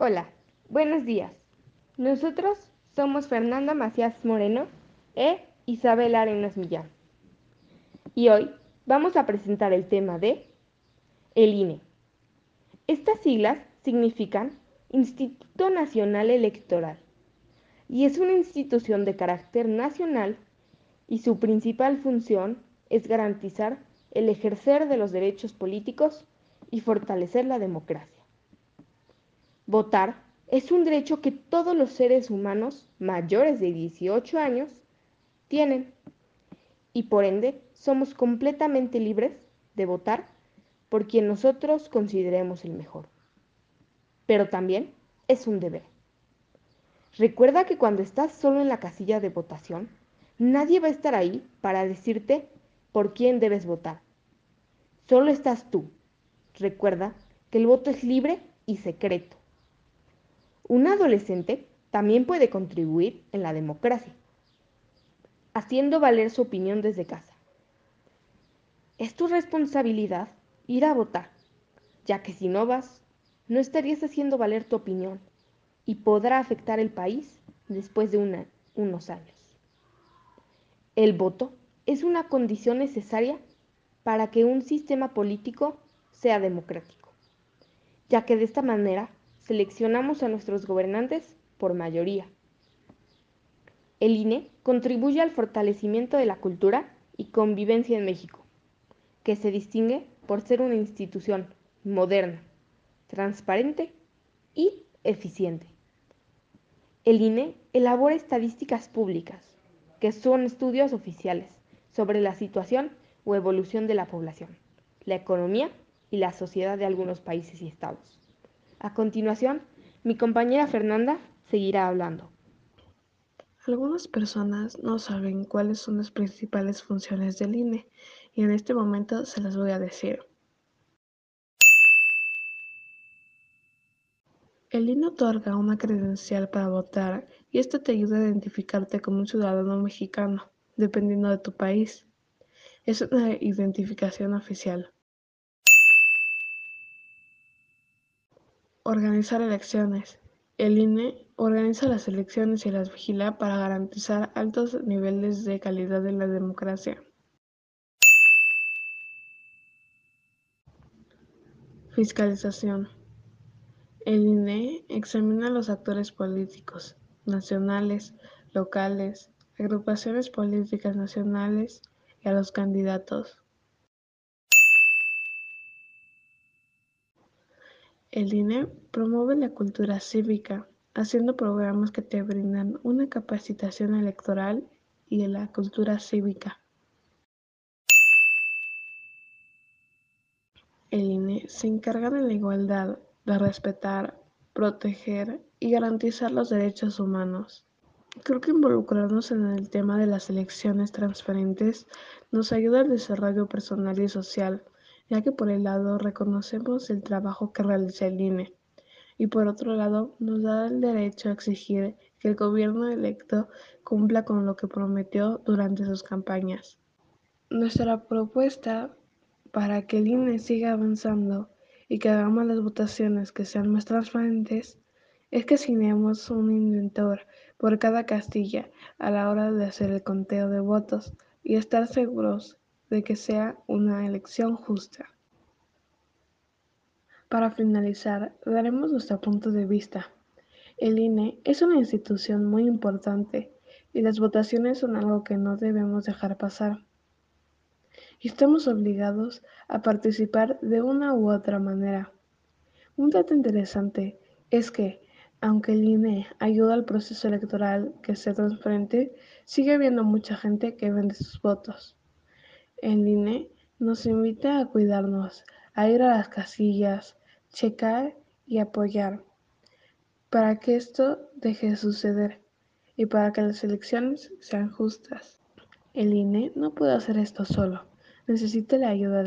Hola, buenos días. Nosotros somos Fernanda Macías Moreno e Isabel Arenas Millán. Y hoy vamos a presentar el tema de el INE. Estas siglas significan Instituto Nacional Electoral y es una institución de carácter nacional y su principal función es garantizar el ejercer de los derechos políticos y fortalecer la democracia. Votar es un derecho que todos los seres humanos mayores de 18 años tienen y por ende somos completamente libres de votar por quien nosotros consideremos el mejor. Pero también es un deber. Recuerda que cuando estás solo en la casilla de votación, nadie va a estar ahí para decirte por quién debes votar. Solo estás tú. Recuerda que el voto es libre y secreto. Un adolescente también puede contribuir en la democracia, haciendo valer su opinión desde casa. Es tu responsabilidad ir a votar, ya que si no vas, no estarías haciendo valer tu opinión y podrá afectar el país después de unos años. El voto es una condición necesaria para que un sistema político sea democrático, ya que de esta manera seleccionamos a nuestros gobernantes por mayoría. El INE contribuye al fortalecimiento de la cultura y convivencia en México, que se distingue por ser una institución moderna, transparente y eficiente. El INE elabora estadísticas públicas, que son estudios oficiales sobre la situación o evolución de la población, la economía y la sociedad de algunos países y estados. A continuación, mi compañera Fernanda seguirá hablando. Algunas personas no saben cuáles son las principales funciones del INE y en este momento se las voy a decir. El INE otorga una credencial para votar y esto te ayuda a identificarte como un ciudadano mexicano, dependiendo de tu país. Es una identificación oficial. Organizar elecciones. El INE organiza las elecciones y las vigila para garantizar altos niveles de calidad en la democracia. Fiscalización. El INE examina a los actores políticos, nacionales, locales, agrupaciones políticas nacionales y a los candidatos. El INE promueve la cultura cívica, haciendo programas que te brindan una capacitación electoral y de la cultura cívica. El INE se encarga de la igualdad, de respetar, proteger y garantizar los derechos humanos. Creo que involucrarnos en el tema de las elecciones transparentes nos ayuda al desarrollo personal y social, ya que por el lado reconocemos el trabajo que realiza el INE y por otro lado nos da el derecho a exigir que el gobierno electo cumpla con lo que prometió durante sus campañas. Nuestra propuesta para que el INE siga avanzando y que hagamos las votaciones que sean más transparentes es que asignemos un inventor por cada castilla a la hora de hacer el conteo de votos y estar seguros de que sea una elección justa. Para finalizar, daremos nuestro punto de vista. El INE es una institución muy importante y las votaciones son algo que no debemos dejar pasar. Y estamos obligados a participar de una u otra manera. Un dato interesante es que, aunque el INE ayuda al proceso electoral que sea transparente, sigue habiendo mucha gente que vende sus votos. El INE nos invita a cuidarnos, a ir a las casillas, checar y apoyar para que esto deje de suceder y para que las elecciones sean justas. El INE no puede hacer esto solo, necesita la ayuda de